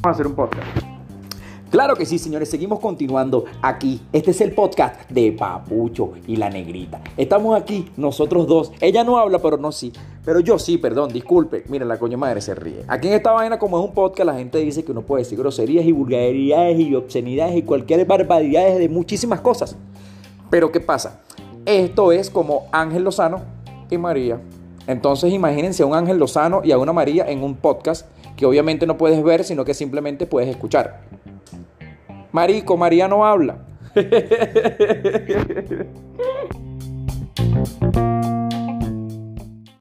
Vamos a hacer un podcast. Claro que sí, señores, seguimos continuando aquí. Este es el podcast de Papucho y la Negrita. Estamos aquí, nosotros dos. Ella no habla, pero no sí. Pero yo sí, perdón, disculpe. Miren, la coño madre se ríe. Aquí en esta vaina, como es un podcast, la gente dice que uno puede decir groserías y vulgaridades y obscenidades y cualquier barbaridades de muchísimas cosas. Pero ¿qué pasa? Esto es como Ángel Lozano y María. Entonces imagínense a un Ángel Lozano y a una María en un podcast que obviamente no puedes ver, sino que simplemente puedes escuchar. Marico, María no habla.